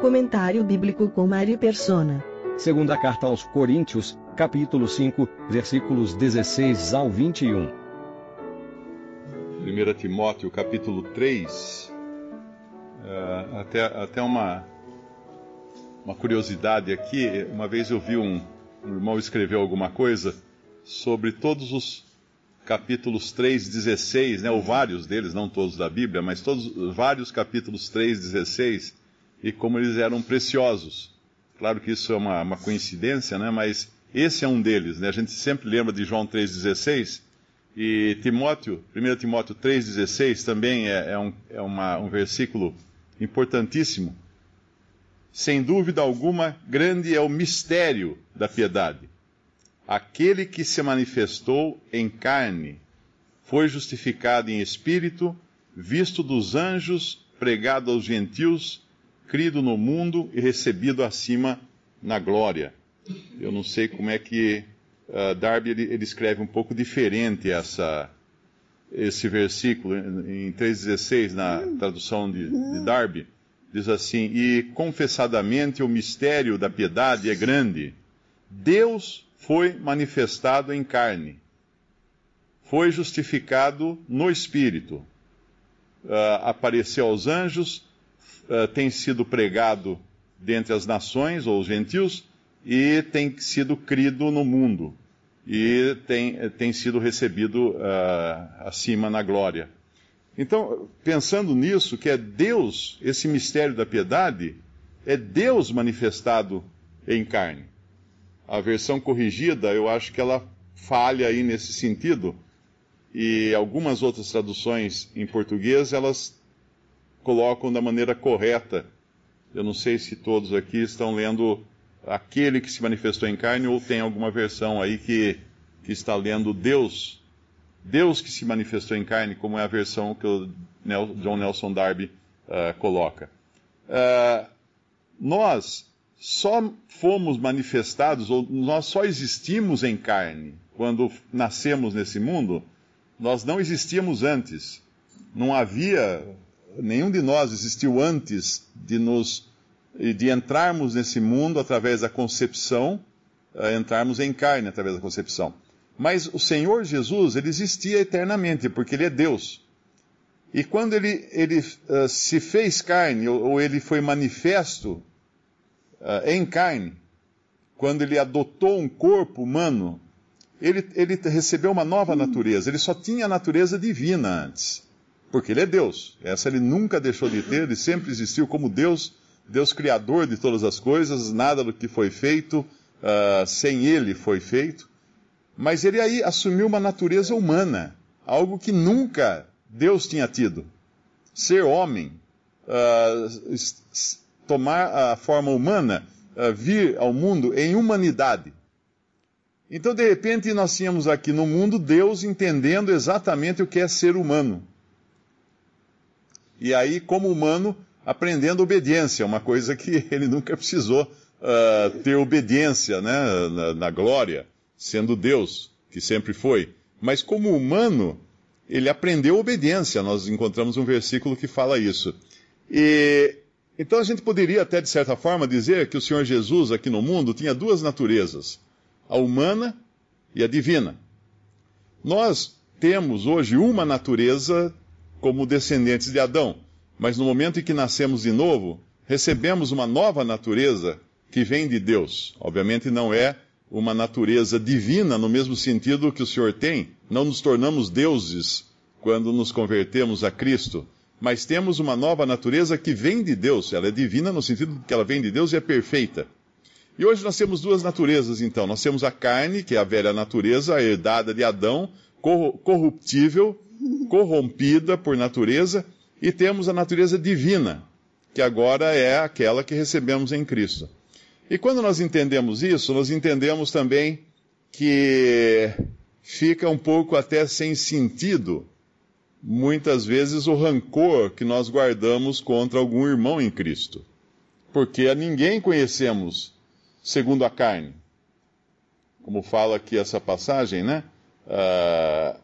Comentário bíblico com Mari Persona. Segunda carta aos Coríntios, capítulo 5, versículos 16 ao 21. 1 Timóteo, capítulo 3. Uh, até até uma, uma curiosidade aqui. Uma vez eu vi um, um irmão escrever alguma coisa sobre todos os capítulos 3, 16, né, ou vários deles, não todos da Bíblia, mas todos, vários capítulos 3, 16, e como eles eram preciosos. Claro que isso é uma, uma coincidência, né, mas esse é um deles. Né? A gente sempre lembra de João 3,16, e Timóteo, 1 Timóteo 3,16 também é, é, um, é uma, um versículo importantíssimo. Sem dúvida alguma, grande é o mistério da piedade aquele que se manifestou em carne, foi justificado em espírito, visto dos anjos, pregado aos gentios, crido no mundo e recebido acima na glória. Eu não sei como é que uh, Darby ele, ele, escreve um pouco diferente essa, esse versículo em 3,16, na tradução de, de Darby. Diz assim: E confessadamente o mistério da piedade é grande. Deus foi manifestado em carne, foi justificado no Espírito, uh, apareceu aos anjos, uh, tem sido pregado dentre as nações ou os gentios e tem sido crido no mundo e tem, tem sido recebido uh, acima na glória. Então, pensando nisso, que é Deus, esse mistério da piedade, é Deus manifestado em carne a versão corrigida, eu acho que ela falha aí nesse sentido. E algumas outras traduções em português, elas colocam da maneira correta. Eu não sei se todos aqui estão lendo aquele que se manifestou em carne ou tem alguma versão aí que, que está lendo Deus, Deus que se manifestou em carne, como é a versão que o John Nelson Darby uh, coloca. Uh, nós só fomos manifestados, ou nós só existimos em carne quando nascemos nesse mundo, nós não existíamos antes. Não havia, nenhum de nós existiu antes de nos de entrarmos nesse mundo através da concepção, uh, entrarmos em carne através da concepção. Mas o Senhor Jesus, ele existia eternamente, porque ele é Deus. E quando ele, ele uh, se fez carne, ou, ou ele foi manifesto uh, em carne, quando ele adotou um corpo humano, ele, ele recebeu uma nova natureza. Ele só tinha a natureza divina antes, porque ele é Deus. Essa ele nunca deixou de ter, ele sempre existiu como Deus, Deus criador de todas as coisas, nada do que foi feito uh, sem ele foi feito. Mas ele aí assumiu uma natureza humana, algo que nunca Deus tinha tido. Ser homem, uh, tomar a forma humana, vir ao mundo em humanidade. Então, de repente, nós tínhamos aqui no mundo Deus entendendo exatamente o que é ser humano. E aí, como humano, aprendendo obediência, uma coisa que ele nunca precisou uh, ter obediência né, na, na glória, sendo Deus, que sempre foi. Mas como humano, ele aprendeu obediência. Nós encontramos um versículo que fala isso. E então a gente poderia até, de certa forma, dizer que o Senhor Jesus aqui no mundo tinha duas naturezas, a humana e a divina. Nós temos hoje uma natureza como descendentes de Adão, mas no momento em que nascemos de novo, recebemos uma nova natureza que vem de Deus. Obviamente não é uma natureza divina no mesmo sentido que o Senhor tem, não nos tornamos deuses quando nos convertemos a Cristo mas temos uma nova natureza que vem de Deus. Ela é divina no sentido que ela vem de Deus e é perfeita. E hoje nós temos duas naturezas, então. Nós temos a carne, que é a velha natureza, herdada de Adão, corruptível, corrompida por natureza, e temos a natureza divina, que agora é aquela que recebemos em Cristo. E quando nós entendemos isso, nós entendemos também que fica um pouco até sem sentido muitas vezes o rancor que nós guardamos contra algum irmão em Cristo. Porque a ninguém conhecemos segundo a carne. Como fala aqui essa passagem, né? Uh,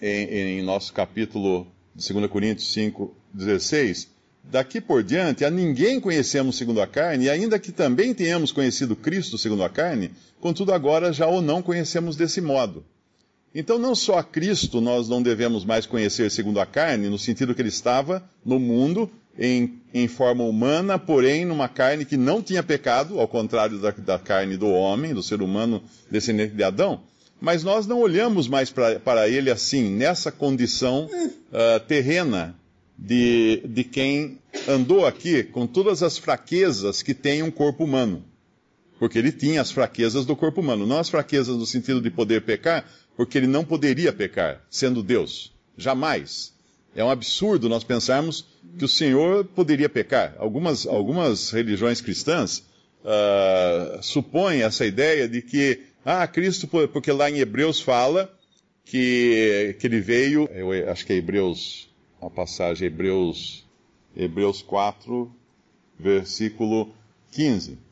em, em, nosso capítulo de 2 Coríntios 5, 16, daqui por diante, a ninguém conhecemos segundo a carne, e ainda que também tenhamos conhecido Cristo segundo a carne, contudo agora já o não conhecemos desse modo. Então, não só a Cristo nós não devemos mais conhecer segundo a carne, no sentido que ele estava no mundo em, em forma humana, porém numa carne que não tinha pecado, ao contrário da, da carne do homem, do ser humano descendente de Adão, mas nós não olhamos mais pra, para ele assim, nessa condição uh, terrena de, de quem andou aqui com todas as fraquezas que tem um corpo humano. Porque ele tinha as fraquezas do corpo humano, não as fraquezas no sentido de poder pecar, porque ele não poderia pecar, sendo Deus. Jamais. É um absurdo nós pensarmos que o Senhor poderia pecar. Algumas, algumas religiões cristãs uh, supõem essa ideia de que, ah, Cristo, porque lá em Hebreus fala que, que ele veio, eu acho que é Hebreus, a passagem Hebreus, Hebreus 4, versículo 15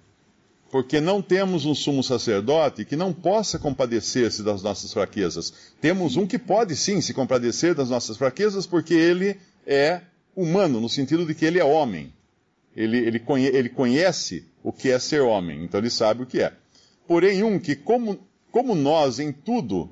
porque não temos um sumo sacerdote que não possa compadecer-se das nossas fraquezas. Temos um que pode sim se compadecer das nossas fraquezas, porque ele é humano, no sentido de que ele é homem. Ele, ele, conhe, ele conhece o que é ser homem, então ele sabe o que é. Porém, um que, como, como nós em tudo,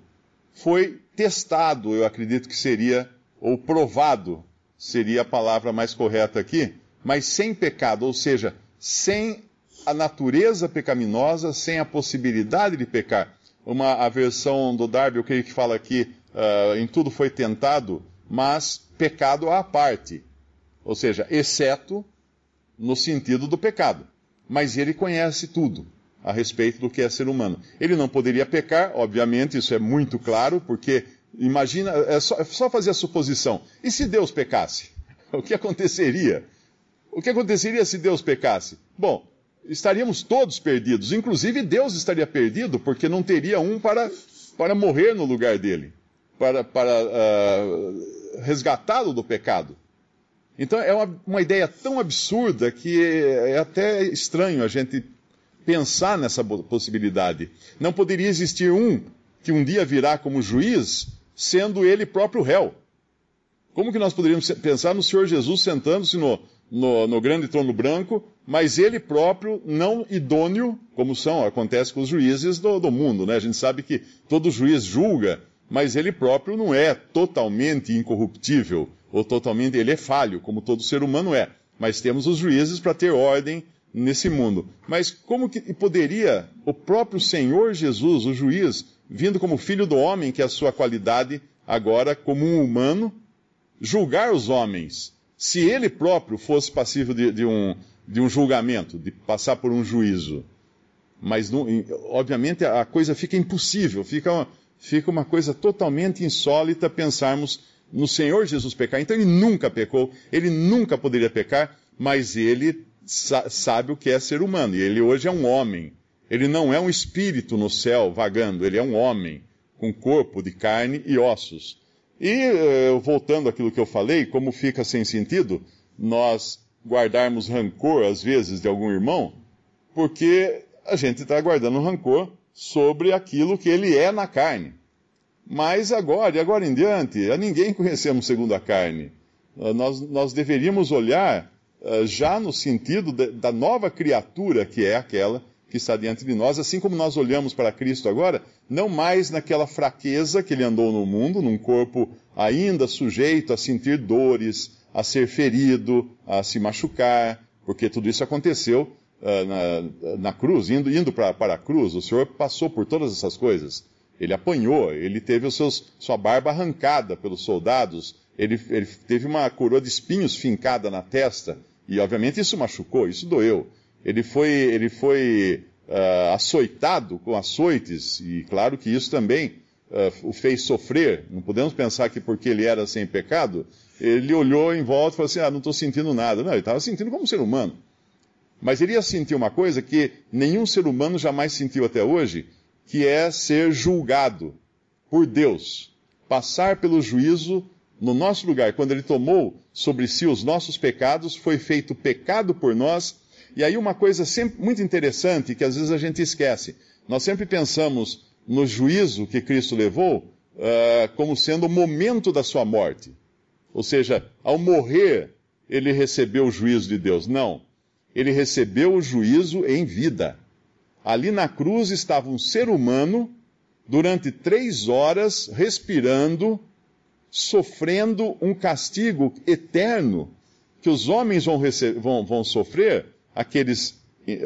foi testado, eu acredito que seria, ou provado, seria a palavra mais correta aqui, mas sem pecado, ou seja, sem a natureza pecaminosa sem a possibilidade de pecar. Uma a versão do Darby, eu creio que fala aqui, uh, em tudo foi tentado, mas pecado à parte. Ou seja, exceto no sentido do pecado. Mas ele conhece tudo a respeito do que é ser humano. Ele não poderia pecar, obviamente, isso é muito claro, porque imagina, é só, é só fazer a suposição. E se Deus pecasse? O que aconteceria? O que aconteceria se Deus pecasse? Bom, estaríamos todos perdidos. Inclusive Deus estaria perdido, porque não teria um para, para morrer no lugar dele, para, para uh, resgatá-lo do pecado. Então é uma, uma ideia tão absurda que é até estranho a gente pensar nessa possibilidade. Não poderia existir um que um dia virá como juiz, sendo ele próprio réu. Como que nós poderíamos pensar no Senhor Jesus sentando-se no, no, no, grande trono branco, mas ele próprio não idôneo, como são, acontece com os juízes do, do mundo, né? A gente sabe que todo juiz julga, mas ele próprio não é totalmente incorruptível, ou totalmente, ele é falho, como todo ser humano é. Mas temos os juízes para ter ordem nesse mundo. Mas como que poderia o próprio Senhor Jesus, o juiz, vindo como filho do homem, que é a sua qualidade agora como um humano, julgar os homens, se ele próprio fosse passível de, de, um, de um julgamento, de passar por um juízo. Mas, obviamente, a coisa fica impossível, fica uma, fica uma coisa totalmente insólita pensarmos no Senhor Jesus pecar. Então, ele nunca pecou, ele nunca poderia pecar, mas ele sa sabe o que é ser humano, e ele hoje é um homem. Ele não é um espírito no céu vagando, ele é um homem, com corpo de carne e ossos. E, eh, voltando àquilo que eu falei, como fica sem sentido nós guardarmos rancor, às vezes, de algum irmão, porque a gente está guardando rancor sobre aquilo que ele é na carne. Mas agora, e agora em diante, a ninguém conhecemos segundo a carne. Ah, nós, nós deveríamos olhar já no sentido da nova criatura que é aquela que está diante de nós, assim como nós olhamos para Cristo agora, não mais naquela fraqueza que ele andou no mundo, num corpo ainda sujeito a sentir dores, a ser ferido, a se machucar, porque tudo isso aconteceu uh, na, na, cruz, indo, indo para a cruz. O Senhor passou por todas essas coisas. Ele apanhou, ele teve os seus, sua barba arrancada pelos soldados, ele, ele teve uma coroa de espinhos fincada na testa, e obviamente isso machucou, isso doeu. Ele foi, ele foi uh, açoitado com açoites, e claro que isso também uh, o fez sofrer. Não podemos pensar que porque ele era sem pecado, ele olhou em volta e falou assim: Ah, não estou sentindo nada. Não, ele estava sentindo como um ser humano. Mas ele ia sentir uma coisa que nenhum ser humano jamais sentiu até hoje, que é ser julgado por Deus. Passar pelo juízo no nosso lugar. Quando ele tomou sobre si os nossos pecados, foi feito pecado por nós. E aí uma coisa sempre muito interessante que às vezes a gente esquece. Nós sempre pensamos no juízo que Cristo levou uh, como sendo o momento da sua morte. Ou seja, ao morrer ele recebeu o juízo de Deus. Não. Ele recebeu o juízo em vida. Ali na cruz estava um ser humano durante três horas respirando, sofrendo um castigo eterno que os homens vão, vão, vão sofrer, aqueles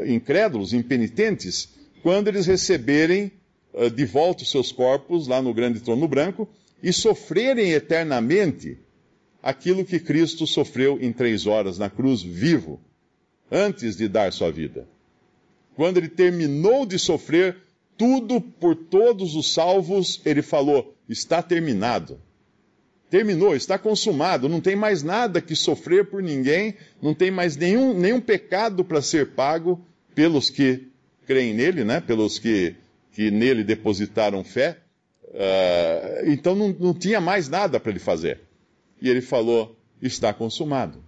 incrédulos, impenitentes, quando eles receberem uh, de volta os seus corpos lá no grande trono branco e sofrerem eternamente aquilo que Cristo sofreu em três horas na cruz, vivo, antes de dar sua vida. Quando ele terminou de sofrer tudo por todos os salvos, ele falou: está terminado. Terminou, está consumado, não tem mais nada que sofrer por ninguém, não tem mais nenhum, nenhum pecado para ser pago pelos que creem nele, né? pelos que, que nele depositaram fé. Uh, então não, não tinha mais nada para ele fazer. E ele falou: está consumado,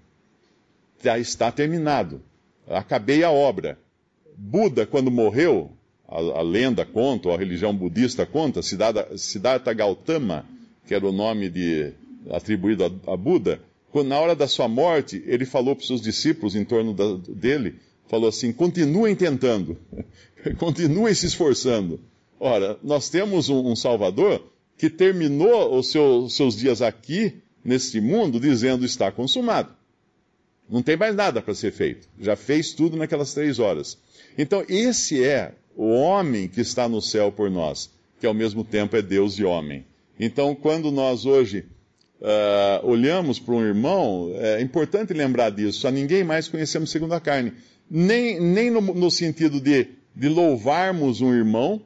já está terminado, acabei a obra. Buda, quando morreu, a, a lenda conta, a religião budista conta, Siddhartha, Siddhartha Gautama, que era o nome de, atribuído a, a Buda, quando, na hora da sua morte, ele falou para os seus discípulos em torno da, dele, falou assim, continuem tentando, continuem se esforçando. Ora, nós temos um, um Salvador que terminou os seus, seus dias aqui, neste mundo, dizendo está consumado. Não tem mais nada para ser feito. Já fez tudo naquelas três horas. Então, esse é o homem que está no céu por nós, que ao mesmo tempo é Deus e homem. Então, quando nós hoje uh, olhamos para um irmão, é importante lembrar disso. A ninguém mais conhecemos segundo a carne. Nem, nem no, no sentido de, de louvarmos um irmão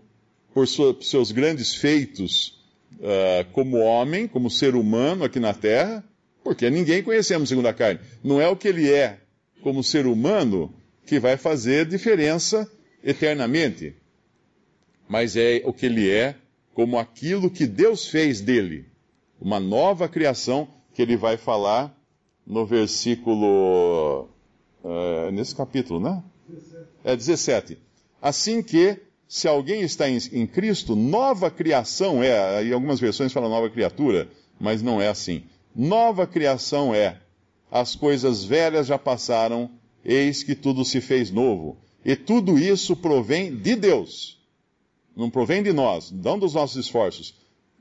por sua, seus grandes feitos uh, como homem, como ser humano aqui na terra, porque ninguém conhecemos segundo a carne. Não é o que ele é como ser humano que vai fazer diferença eternamente, mas é o que ele é como aquilo que Deus fez dele, uma nova criação que ele vai falar no versículo. Uh, nesse capítulo, né? 17. É 17. Assim que, se alguém está em, em Cristo, nova criação é. Em algumas versões fala nova criatura, mas não é assim. Nova criação é. As coisas velhas já passaram, eis que tudo se fez novo. E tudo isso provém de Deus não provém de nós, não dos nossos esforços,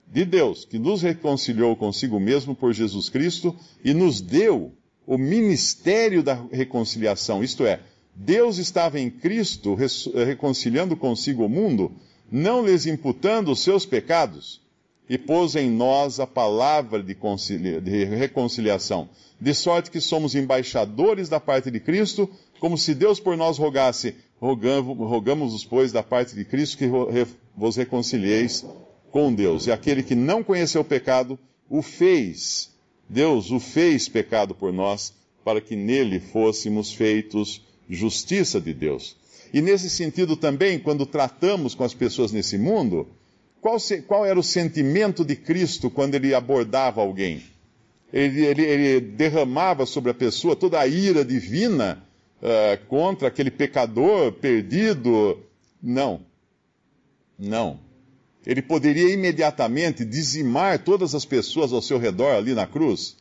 de Deus, que nos reconciliou consigo mesmo por Jesus Cristo e nos deu o ministério da reconciliação. Isto é, Deus estava em Cristo reconciliando consigo o mundo, não lhes imputando os seus pecados, e pôs em nós a palavra de, de reconciliação, de sorte que somos embaixadores da parte de Cristo, como se Deus por nós rogasse, rogamos-vos, pois, da parte de Cristo, que vos reconcilieis com Deus. E aquele que não conheceu o pecado, o fez. Deus o fez pecado por nós, para que nele fôssemos feitos justiça de Deus. E nesse sentido também, quando tratamos com as pessoas nesse mundo, qual, se, qual era o sentimento de Cristo quando ele abordava alguém? Ele, ele, ele derramava sobre a pessoa toda a ira divina uh, contra aquele pecador perdido. Não. Não. Ele poderia imediatamente dizimar todas as pessoas ao seu redor ali na cruz.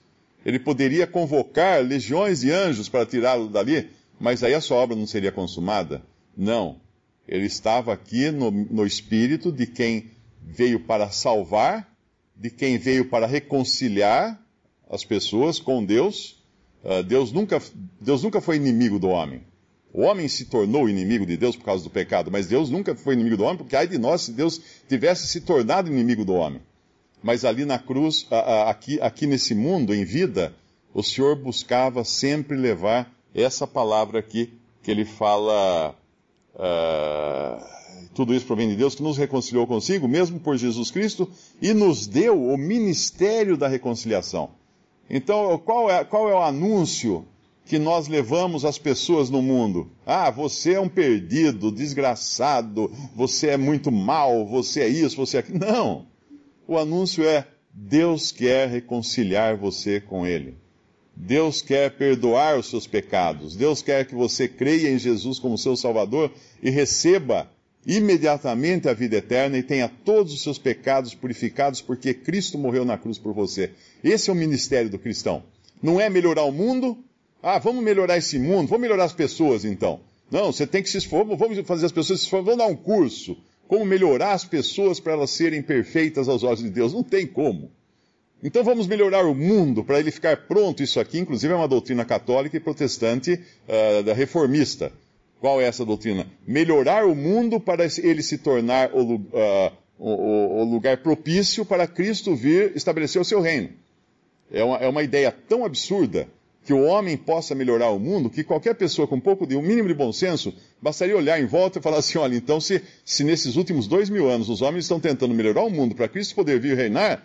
Ele poderia convocar legiões de anjos para tirá-lo dali, mas aí a sua obra não seria consumada. Não. Ele estava aqui no, no espírito de quem veio para salvar, de quem veio para reconciliar as pessoas com Deus Deus, nunca, Deus nunca foi inimigo do homem. O homem se tornou inimigo de Deus por causa do pecado, mas Deus nunca foi inimigo do homem, porque ai de nós se Deus tivesse se tornado inimigo do homem. Mas ali na cruz, aqui, aqui nesse mundo, em vida, o Senhor buscava sempre levar essa palavra aqui, que ele fala. Uh, tudo isso provém de Deus, que nos reconciliou consigo, mesmo por Jesus Cristo, e nos deu o ministério da reconciliação. Então, qual é, qual é o anúncio que nós levamos às pessoas no mundo? Ah, você é um perdido, desgraçado, você é muito mal, você é isso, você é aquilo. Não! O anúncio é: Deus quer reconciliar você com Ele. Deus quer perdoar os seus pecados. Deus quer que você creia em Jesus como seu Salvador e receba imediatamente a vida eterna e tenha todos os seus pecados purificados, porque Cristo morreu na cruz por você. Esse é o ministério do cristão. Não é melhorar o mundo, Ah, vamos melhorar esse mundo, vamos melhorar as pessoas então. Não, você tem que se esforçar, vamos fazer as pessoas se esforçar, vamos dar um curso. Como melhorar as pessoas para elas serem perfeitas aos olhos de Deus? Não tem como. Então vamos melhorar o mundo para ele ficar pronto. Isso aqui, inclusive, é uma doutrina católica e protestante uh, da reformista. Qual é essa doutrina? Melhorar o mundo para ele se tornar o, uh, o, o lugar propício para Cristo vir estabelecer o seu reino. É uma, é uma ideia tão absurda que o homem possa melhorar o mundo, que qualquer pessoa com um pouco de um mínimo de bom senso, bastaria olhar em volta e falar assim: olha, então se, se nesses últimos dois mil anos os homens estão tentando melhorar o mundo para Cristo poder vir reinar,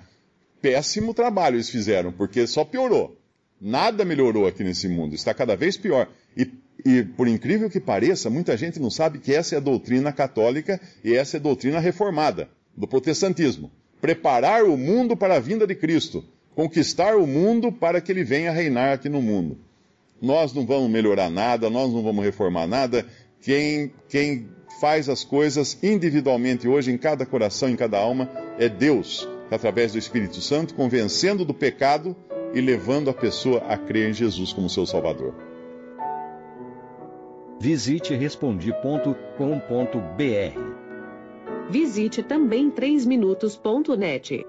péssimo trabalho eles fizeram, porque só piorou. Nada melhorou aqui nesse mundo, está cada vez pior. E, e, por incrível que pareça, muita gente não sabe que essa é a doutrina católica e essa é a doutrina reformada, do protestantismo. Preparar o mundo para a vinda de Cristo conquistar o mundo para que ele venha reinar aqui no mundo. Nós não vamos melhorar nada, nós não vamos reformar nada. Quem, quem faz as coisas individualmente hoje, em cada coração, em cada alma, é Deus, através do Espírito Santo, convencendo do pecado e levando a pessoa a crer em Jesus como seu Salvador. Visite respondi.com.br. Visite também 3minutos.net.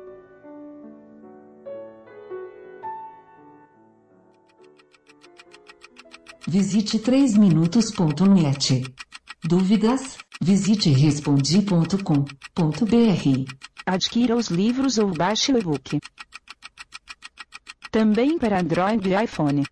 Visite 3minutos.net. Dúvidas? Visite respondi.com.br. Adquira os livros ou baixe o e-book. Também para Android e iPhone.